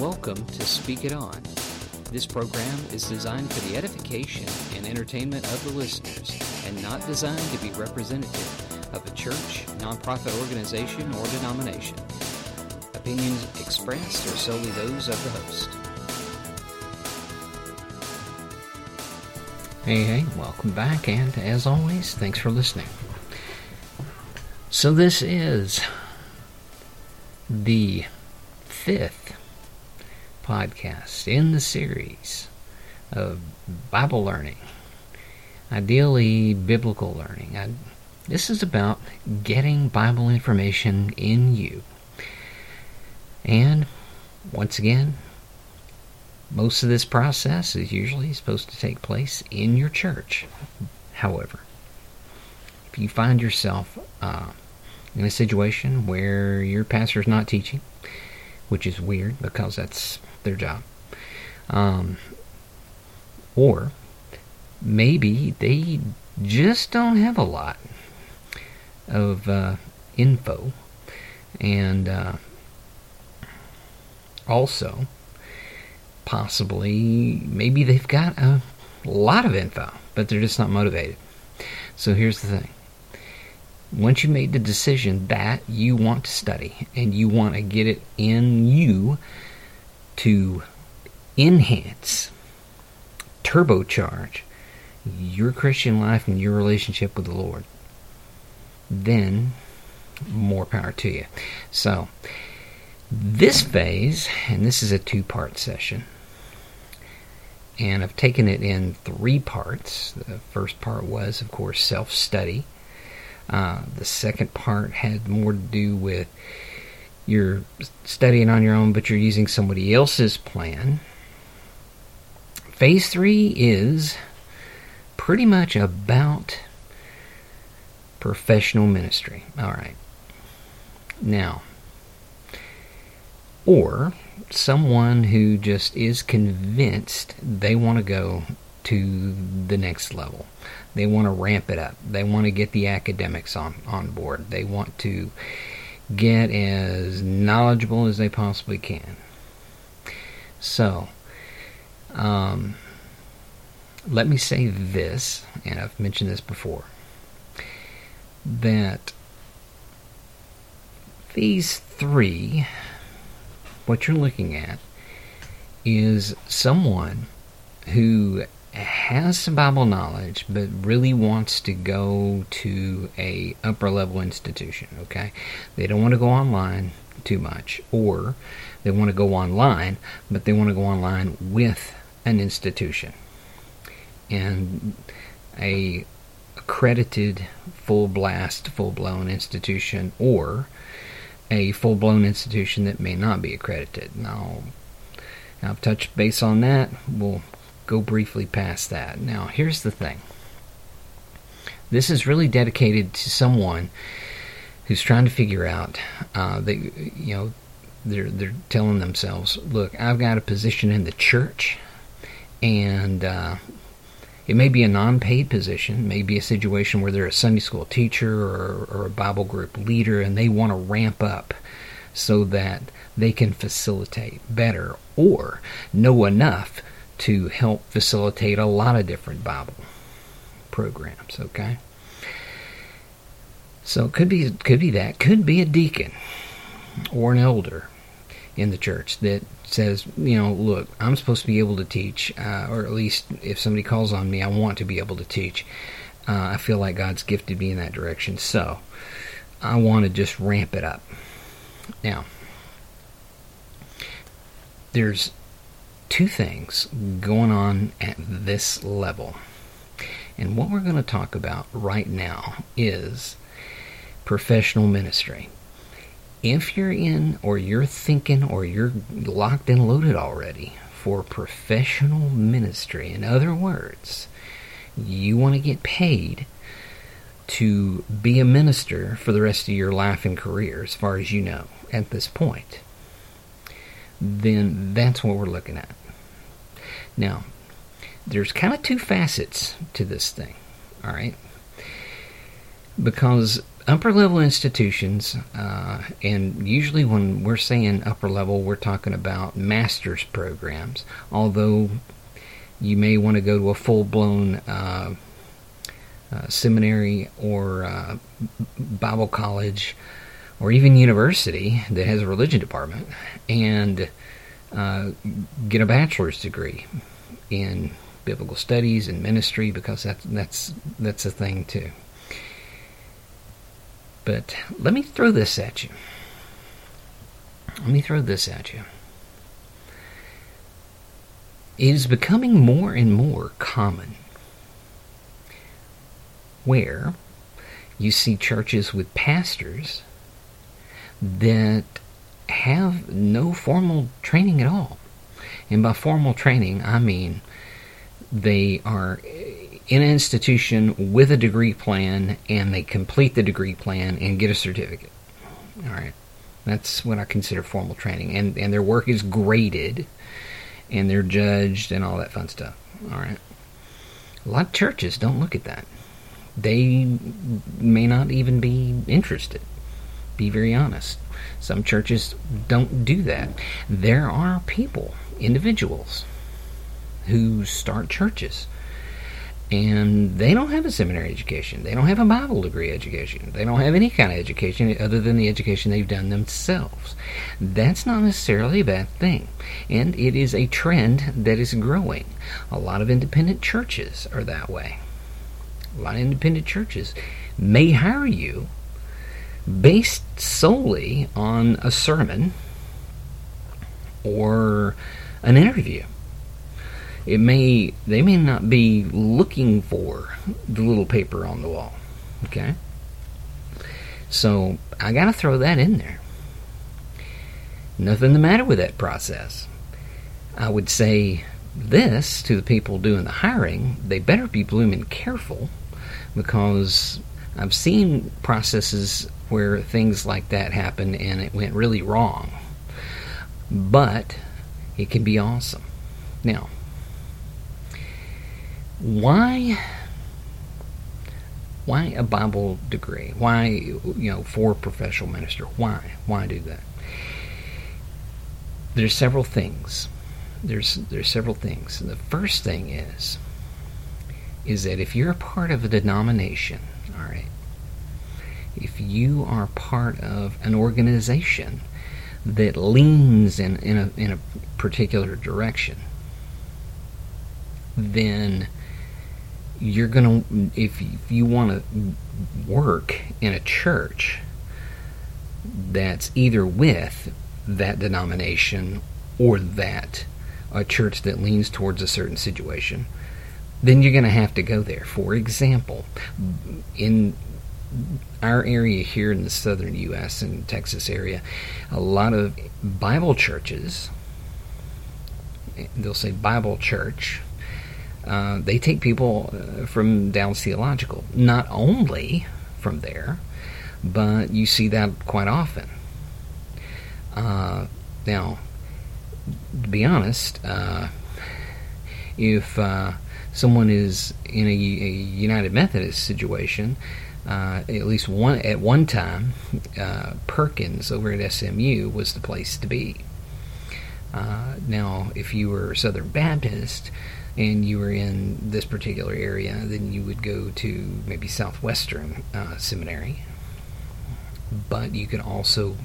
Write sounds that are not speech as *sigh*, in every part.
Welcome to Speak It On. This program is designed for the edification and entertainment of the listeners and not designed to be representative of a church, nonprofit organization, or denomination. Opinions expressed are solely those of the host. Hey, hey, welcome back, and as always, thanks for listening. So, this is the fifth podcast in the series of Bible learning, ideally biblical learning. I, this is about getting Bible information in you. And once again, most of this process is usually supposed to take place in your church. However, if you find yourself uh, in a situation where your pastor is not teaching, which is weird because that's their job, um, or maybe they just don't have a lot of uh, info, and uh, also possibly maybe they've got a lot of info, but they're just not motivated. So here's the thing. Once you made the decision that you want to study and you want to get it in you to enhance, turbocharge your Christian life and your relationship with the Lord, then more power to you. So, this phase, and this is a two part session, and I've taken it in three parts. The first part was, of course, self study. Uh, the second part had more to do with you're studying on your own, but you're using somebody else's plan. Phase three is pretty much about professional ministry. All right. Now, or someone who just is convinced they want to go to the next level. They want to ramp it up. They want to get the academics on, on board. They want to get as knowledgeable as they possibly can. So, um, let me say this, and I've mentioned this before, that these three what you're looking at is someone who has some Bible knowledge but really wants to go to a upper level institution, okay? They don't want to go online too much or they want to go online but they want to go online with an institution. And a accredited full blast full blown institution or a full blown institution that may not be accredited. Now, I've touched base on that. We'll go briefly past that. Now, here's the thing this is really dedicated to someone who's trying to figure out uh, that, you know, they're, they're telling themselves, look, I've got a position in the church, and uh, it may be a non paid position, maybe a situation where they're a Sunday school teacher or, or a Bible group leader and they want to ramp up so that they can facilitate better or know enough to help facilitate a lot of different Bible programs, okay? So it could be could be that, could be a deacon or an elder in the church that says, you know, look, I'm supposed to be able to teach, uh, or at least if somebody calls on me, I want to be able to teach. Uh, I feel like God's gifted me in that direction, so I want to just ramp it up. Now, there's two things going on at this level. And what we're going to talk about right now is professional ministry if you're in or you're thinking or you're locked and loaded already for professional ministry, in other words, you want to get paid to be a minister for the rest of your life and career, as far as you know at this point, then that's what we're looking at. Now, there's kind of two facets to this thing, all right? Because upper level institutions, uh, and usually when we're saying upper level, we're talking about master's programs. Although you may want to go to a full blown uh, uh, seminary or uh, Bible college or even university that has a religion department and uh, get a bachelor's degree in biblical studies and ministry because that's that's that's a thing too. But let me throw this at you. Let me throw this at you. It is becoming more and more common where you see churches with pastors that have no formal training at all. And by formal training, I mean they are in an institution with a degree plan and they complete the degree plan and get a certificate. All right. That's what I consider formal training. And, and their work is graded and they're judged and all that fun stuff. All right. A lot of churches don't look at that. They may not even be interested. Be very honest. Some churches don't do that. There are people, individuals, who start churches and they don't have a seminary education. They don't have a Bible degree education. They don't have any kind of education other than the education they've done themselves. That's not necessarily a bad thing. And it is a trend that is growing. A lot of independent churches are that way. A lot of independent churches may hire you based solely on a sermon or an interview. It may they may not be looking for the little paper on the wall. Okay? So I gotta throw that in there. Nothing the matter with that process. I would say this to the people doing the hiring, they better be blooming careful because I've seen processes where things like that happen and it went really wrong. But it can be awesome. Now, why why a Bible degree? Why you know for a professional minister? Why why do that? There's several things. There's there's several things. The first thing is is that if you're a part of a denomination, all right, if you are part of an organization that leans in, in, a, in a particular direction, then you're going to, if you want to work in a church that's either with that denomination or that a church that leans towards a certain situation, then you're going to have to go there. For example, in our area here in the southern U.S. and Texas area, a lot of Bible churches, they'll say Bible church, uh, they take people uh, from Dallas Theological. Not only from there, but you see that quite often. Uh, now, to be honest, uh, if uh, someone is in a, a United Methodist situation, uh, at least one at one time, uh, Perkins over at SMU was the place to be. Uh, now, if you were Southern Baptist and you were in this particular area, then you would go to maybe Southwestern uh, Seminary. But you could also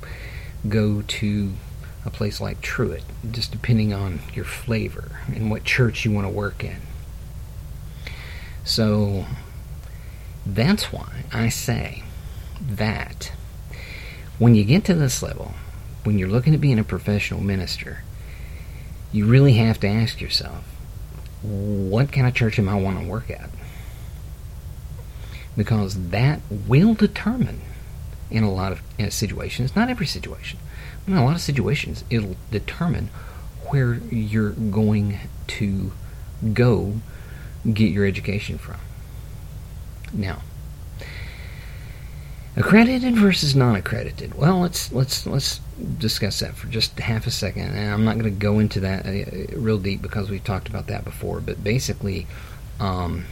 go to a place like Truett, just depending on your flavor and what church you want to work in. So that's why I say that when you get to this level, when you're looking at being a professional minister, you really have to ask yourself, what kind of church am I want to work at? Because that will determine in a lot of situations, not every situation, but in a lot of situations, it'll determine where you're going to go get your education from. Now, accredited versus non-accredited. Well, let's let's let's discuss that for just half a second. And I'm not going to go into that uh, real deep because we've talked about that before. But basically, um,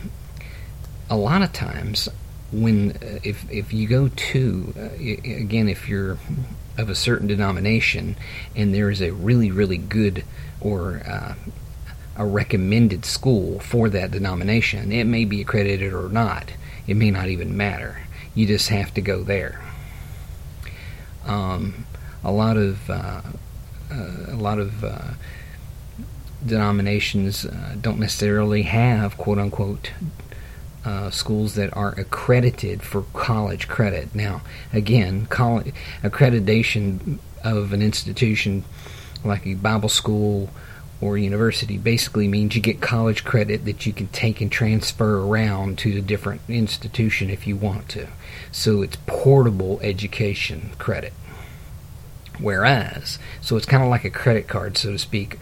a lot of times when uh, if if you go to uh, again if you're of a certain denomination and there is a really really good or uh, a recommended school for that denomination it may be accredited or not it may not even matter you just have to go there um, a lot of uh, uh a lot of uh, denominations uh, don't necessarily have quote unquote uh, schools that are accredited for college credit. Now, again, college, accreditation of an institution like a Bible school or university basically means you get college credit that you can take and transfer around to a different institution if you want to. So it's portable education credit. Whereas, so it's kind of like a credit card, so to speak,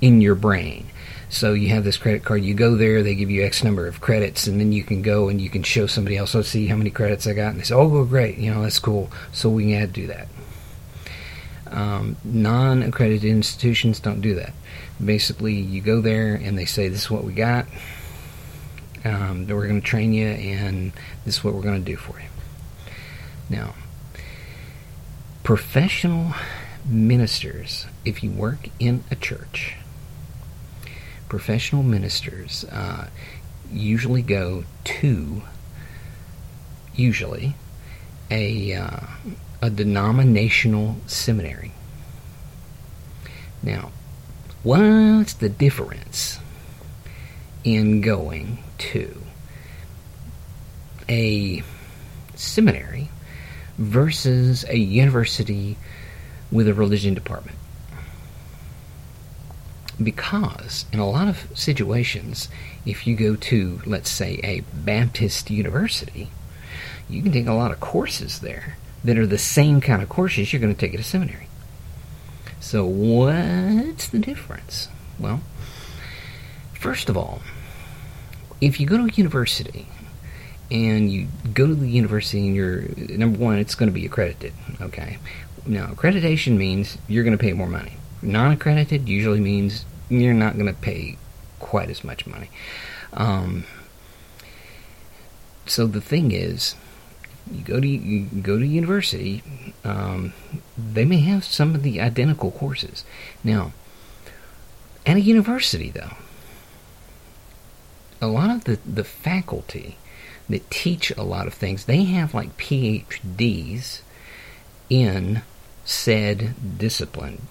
in your brain. So you have this credit card, you go there, they give you X number of credits, and then you can go and you can show somebody else, let's see how many credits I got. And they say, oh, well, great, you know, that's cool. So we can add to that. Um, non accredited institutions don't do that. Basically, you go there and they say, this is what we got. Um, we're going to train you, and this is what we're going to do for you. Now, professional ministers, if you work in a church, professional ministers uh, usually go to usually a uh, a denominational seminary. Now, what's the difference in going to a seminary versus a university with a religion department? because in a lot of situations, if you go to, let's say, a Baptist university, you can take a lot of courses there that are the same kind of courses you're going to take at a seminary. So, what's the difference? Well, first of all, if you go to a university and you go to the university and you're number one, it's going to be accredited. Okay, now accreditation means you're going to pay more money. Non-accredited usually means you're not going to pay quite as much money. Um, so the thing is, you go to you go to university, um, they may have some of the identical courses. Now, at a university, though, a lot of the, the faculty that teach a lot of things, they have like PhDs in said discipline,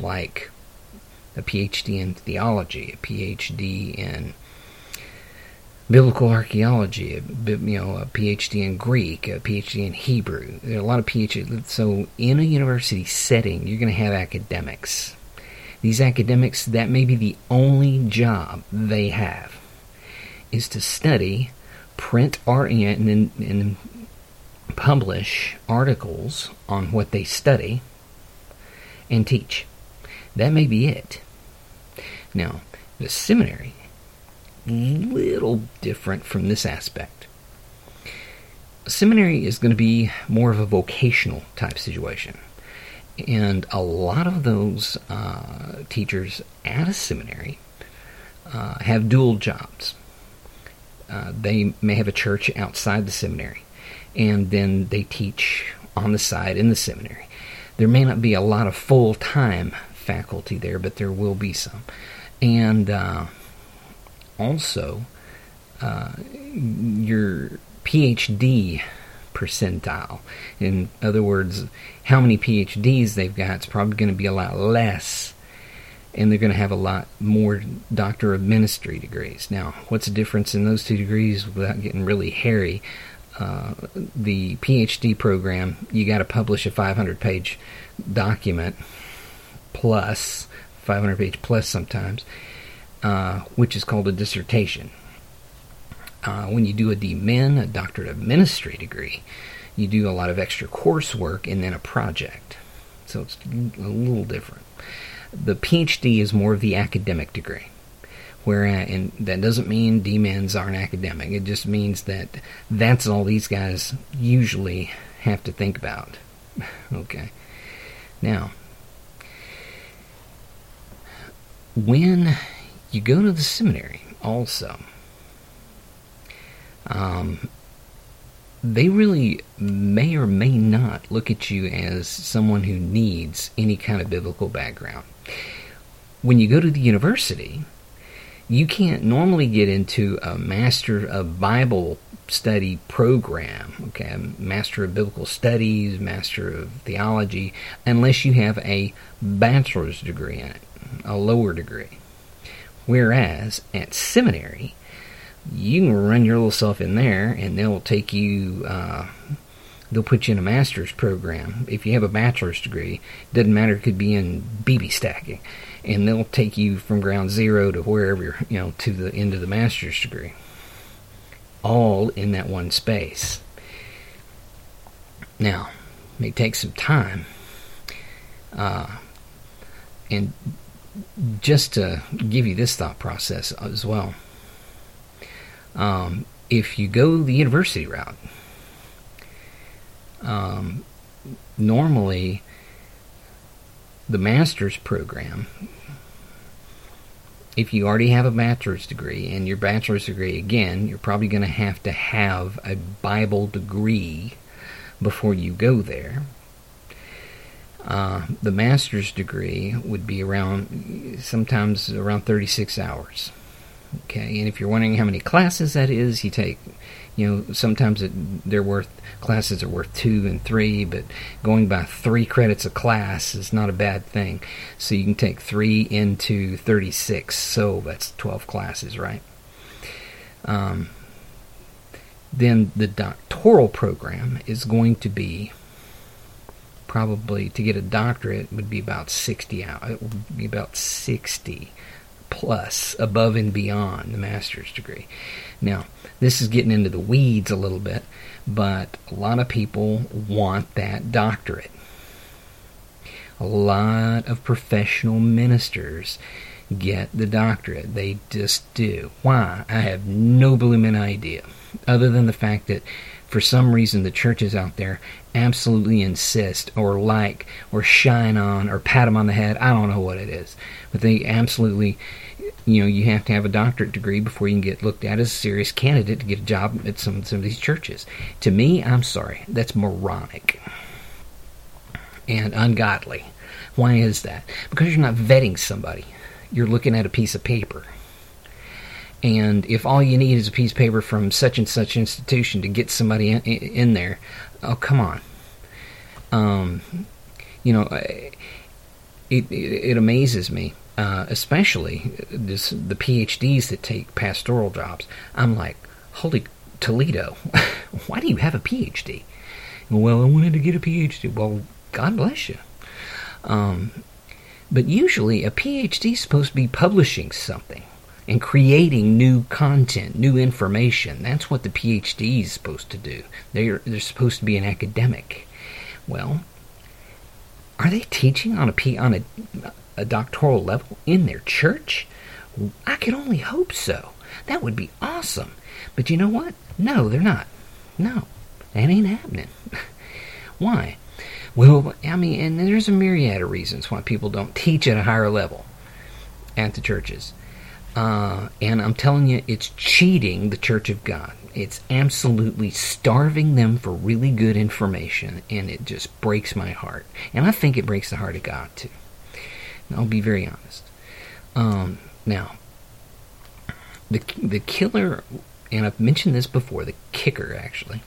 like a PhD in theology, a PhD in biblical archaeology, a, you know, a PhD in Greek, a PhD in Hebrew. There are a lot of PhDs. So in a university setting, you're going to have academics. These academics, that may be the only job they have, is to study, print art, and, and, and publish articles on what they study, and teach. That may be it. Now, the seminary, little different from this aspect. Seminary is going to be more of a vocational type situation. And a lot of those uh, teachers at a seminary uh, have dual jobs. Uh, they may have a church outside the seminary, and then they teach on the side in the seminary. There may not be a lot of full time faculty there, but there will be some. And uh, also, uh, your PhD percentile. In other words, how many PhDs they've got is probably going to be a lot less, and they're going to have a lot more Doctor of Ministry degrees. Now, what's the difference in those two degrees without getting really hairy? Uh, the PhD program, you got to publish a 500 page document plus, 500 page plus sometimes, uh, which is called a dissertation. Uh, when you do a DMin, a Doctorate of Ministry degree, you do a lot of extra coursework and then a project. So it's a little different. The PhD is more of the academic degree. Where and that doesn't mean DMins aren't academic. It just means that that's all these guys usually have to think about. *laughs* okay. Now, when you go to the seminary, also, um, they really may or may not look at you as someone who needs any kind of biblical background. When you go to the university, you can't normally get into a Master of Bible study program, okay, Master of Biblical Studies, Master of Theology, unless you have a bachelor's degree in it, a lower degree. Whereas at seminary, you can run your little self in there and they'll take you uh, they'll put you in a master's program. If you have a bachelor's degree doesn't matter it could be in bb stacking. And they'll take you from ground zero to wherever you know to the end of the master's degree. All in that one space. Now it may take some time uh, and just to give you this thought process as well um, if you go the university route, um, normally the master's program, if you already have a bachelor's degree, and your bachelor's degree, again, you're probably going to have to have a Bible degree before you go there. Uh, the master's degree would be around, sometimes around 36 hours. Okay, and if you're wondering how many classes that is, you take, you know, sometimes it, they're worth classes are worth two and three, but going by three credits a class is not a bad thing. So you can take three into 36, so that's 12 classes, right? Um, then the doctoral program is going to be probably to get a doctorate would be about 60 out. It would be about 60 plus above and beyond the master's degree. Now, this is getting into the weeds a little bit, but a lot of people want that doctorate. A lot of professional ministers get the doctorate. They just do. Why? I have no blooming idea. Other than the fact that for some reason the churches out there absolutely insist or like or shine on or pat them on the head. I don't know what it is. But they absolutely you know, you have to have a doctorate degree before you can get looked at as a serious candidate to get a job at some, some of these churches. To me, I'm sorry, that's moronic and ungodly. Why is that? Because you're not vetting somebody. You're looking at a piece of paper. And if all you need is a piece of paper from such and such institution to get somebody in, in there, oh, come on. Um, you know, it, it, it amazes me uh, especially this the PhDs that take pastoral jobs. I'm like, holy Toledo, *laughs* why do you have a PhD? Well, I wanted to get a PhD. Well, God bless you. Um, but usually, a PhD is supposed to be publishing something and creating new content, new information. That's what the PhD is supposed to do. They're they're supposed to be an academic. Well, are they teaching on a P on a a doctoral level in their church? I could only hope so. That would be awesome. But you know what? No, they're not. No, that ain't happening. *laughs* why? Well, I mean, and there's a myriad of reasons why people don't teach at a higher level at the churches. Uh, and I'm telling you, it's cheating the Church of God. It's absolutely starving them for really good information, and it just breaks my heart. And I think it breaks the heart of God, too. I'll be very honest. Um, now, the the killer, and I've mentioned this before, the kicker actually,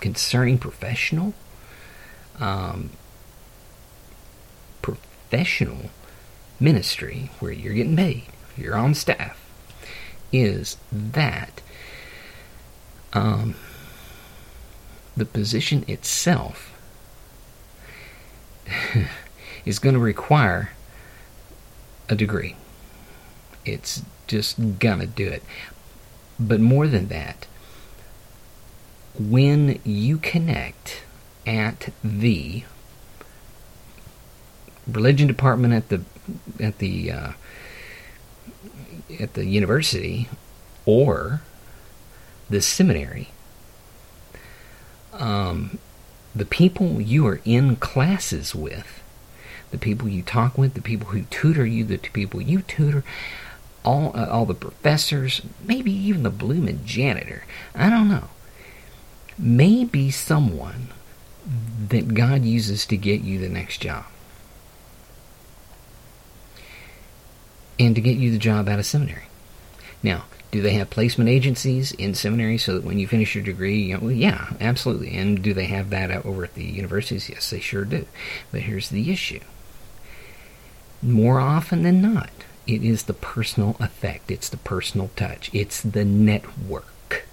concerning professional, um, professional ministry where you're getting paid, you're on staff, is that um, the position itself *laughs* is going to require a degree. It's just gonna do it. But more than that, when you connect at the religion department at the at the uh, at the university or the seminary, um, the people you are in classes with the people you talk with, the people who tutor you, the people you tutor, all uh, all the professors, maybe even the blooming janitor. I don't know. may be someone that God uses to get you the next job. And to get you the job out of seminary. Now, do they have placement agencies in seminary so that when you finish your degree, you know, well, yeah, absolutely. And do they have that over at the universities? Yes, they sure do. But here's the issue. More often than not, it is the personal effect. It's the personal touch. It's the network.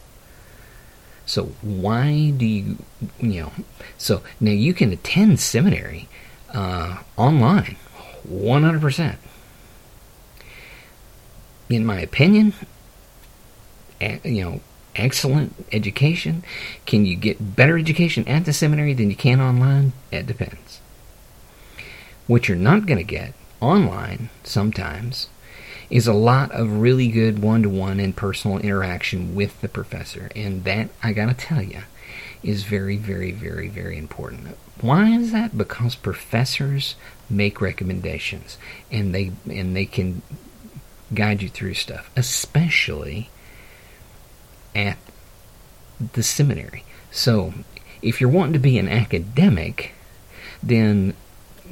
So why do you, you know, so now you can attend seminary uh, online, 100%. In my opinion, you know, excellent education. Can you get better education at the seminary than you can online? It depends. What you're not going to get online sometimes is a lot of really good one-to-one and personal interaction with the professor and that i gotta tell you is very very very very important why is that because professors make recommendations and they and they can guide you through stuff especially at the seminary so if you're wanting to be an academic then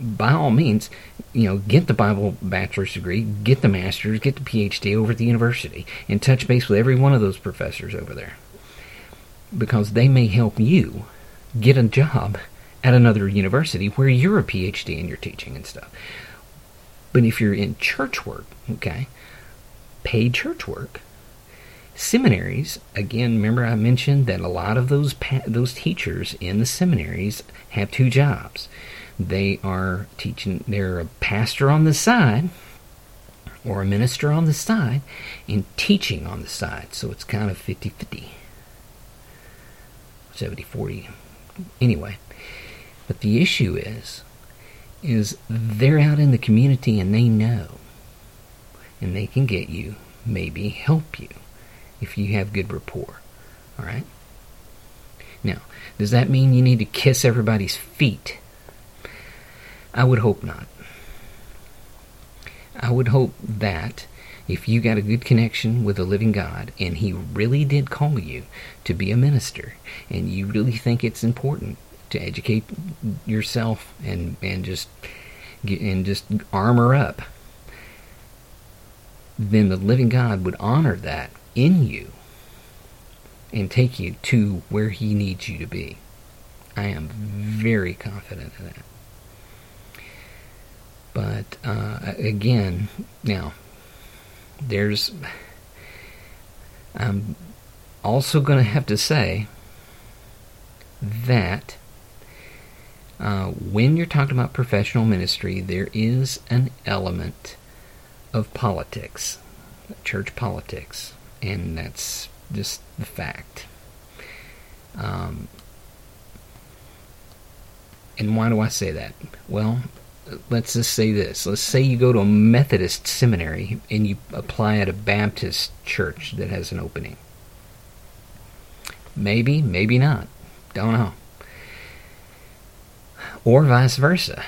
by all means, you know, get the Bible bachelor's degree, get the master's, get the PhD over at the university, and touch base with every one of those professors over there. Because they may help you get a job at another university where you're a PhD and you're teaching and stuff. But if you're in church work, okay, paid church work, seminaries again remember i mentioned that a lot of those pa- those teachers in the seminaries have two jobs they are teaching, they're a pastor on the side or a minister on the side and teaching on the side. So it's kind of 50 50, 70 40. Anyway, but the issue is, is they're out in the community and they know. And they can get you, maybe help you if you have good rapport. All right? Now, does that mean you need to kiss everybody's feet I would hope not. I would hope that if you got a good connection with the living God and He really did call you to be a minister and you really think it's important to educate yourself and, and just and just armor up, then the living God would honor that in you and take you to where He needs you to be. I am very confident of that. But uh, again, now there's. I'm also going to have to say that uh, when you're talking about professional ministry, there is an element of politics, church politics, and that's just the fact. Um, and why do I say that? Well, let's just say this. Let's say you go to a Methodist seminary and you apply at a Baptist church that has an opening. Maybe, maybe not. Don't know. Or vice versa.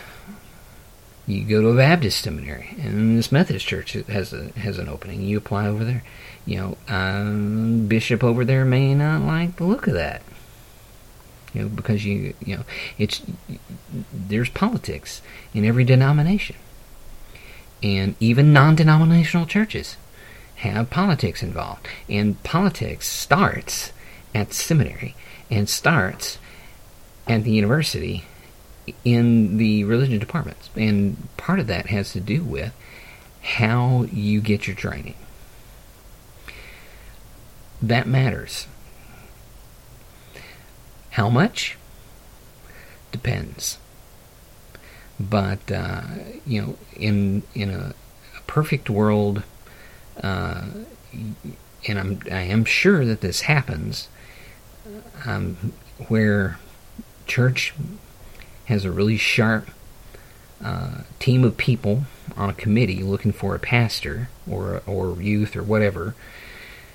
You go to a Baptist seminary and this Methodist church has a has an opening. You apply over there. You know, um, bishop over there may not like the look of that you know, because you you know it's there's politics in every denomination, and even non-denominational churches have politics involved, and politics starts at seminary and starts at the university in the religion departments, and part of that has to do with how you get your training. That matters how much? Depends. But uh, you know, in in a, a perfect world, uh, and I'm I am sure that this happens, um, where church has a really sharp uh, team of people on a committee looking for a pastor or or youth or whatever,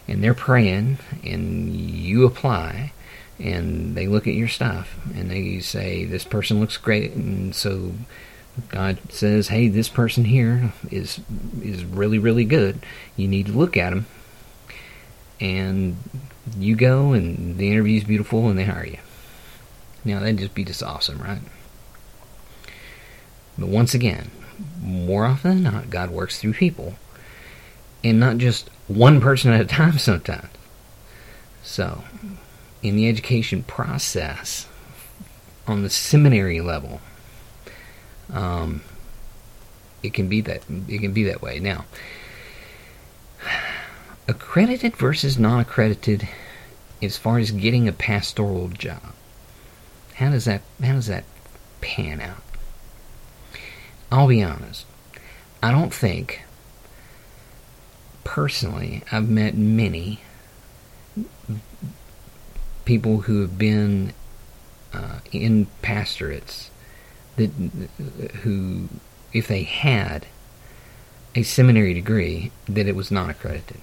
and they're praying, and you apply, and they look at your stuff and they say this person looks great and so God says hey this person here is is really really good you need to look at him, and you go and the interview's beautiful and they hire you. Now that'd just be just awesome, right? But once again, more often than not, God works through people. And not just one person at a time *laughs* sometimes. So, in the education process, on the seminary level, um, it can be that it can be that way. Now, *sighs* accredited versus non-accredited, as far as getting a pastoral job, how does that how does that pan out? I'll be honest. I don't think personally I've met many people who have been uh, in pastorates that who if they had a seminary degree that it was non accredited.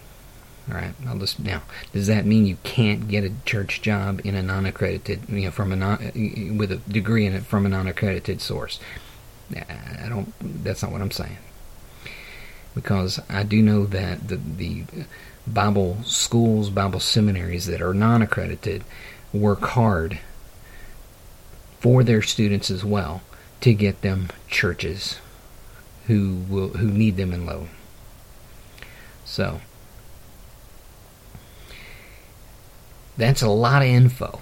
All right. I'll just now. Does that mean you can't get a church job in a non-accredited, you know, from a non with a degree in it from a non-accredited source? I don't. That's not what I'm saying. Because I do know that the the Bible schools, Bible seminaries that are non-accredited work hard for their students as well to get them churches who will who need them in low. So that's a lot of info.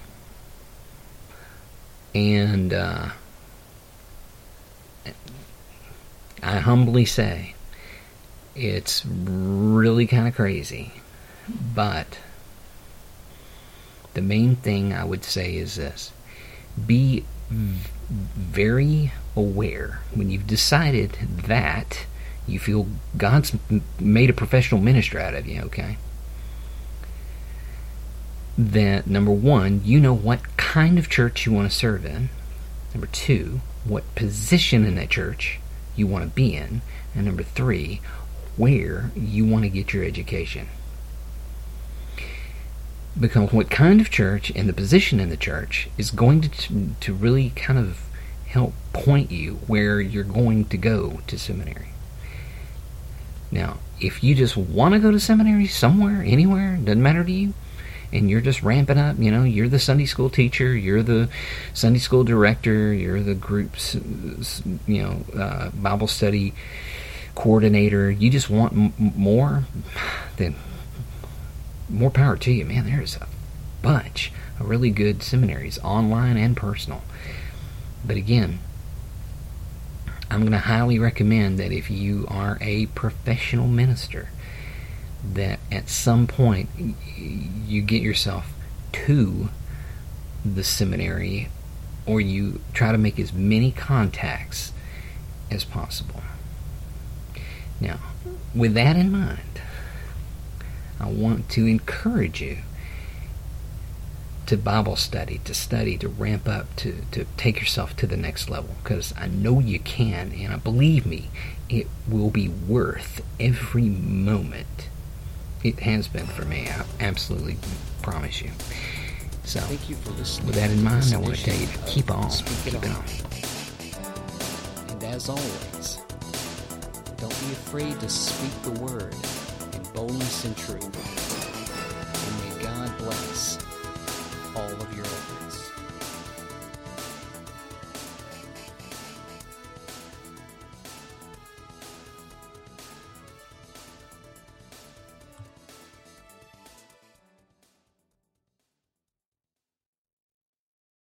And uh, I humbly say it's really kind of crazy. But the main thing I would say is this be very aware when you've decided that you feel God's made a professional minister out of you, okay? That number one, you know what kind of church you want to serve in. Number two, what position in that church you want to be in. And number three, where you want to get your education. Because what kind of church and the position in the church is going to, to really kind of help point you where you're going to go to seminary. Now, if you just want to go to seminary somewhere, anywhere, doesn't matter to you, and you're just ramping up, you know, you're the Sunday school teacher, you're the Sunday school director, you're the group's, you know, uh, Bible study coordinator, you just want m- more, then more power to you, man. There's a bunch of really good seminaries, online and personal. But again, I'm going to highly recommend that if you are a professional minister, that at some point you get yourself to the seminary or you try to make as many contacts as possible. Now, with that in mind, I want to encourage you to Bible study, to study, to ramp up, to, to take yourself to the next level. Because I know you can, and I believe me, it will be worth every moment. It has been for me. I absolutely promise you. So, Thank you for listening. with that in mind, I want to tell you to keep on, keep it on. on. And as always, don't be afraid to speak the word in boldness and truth.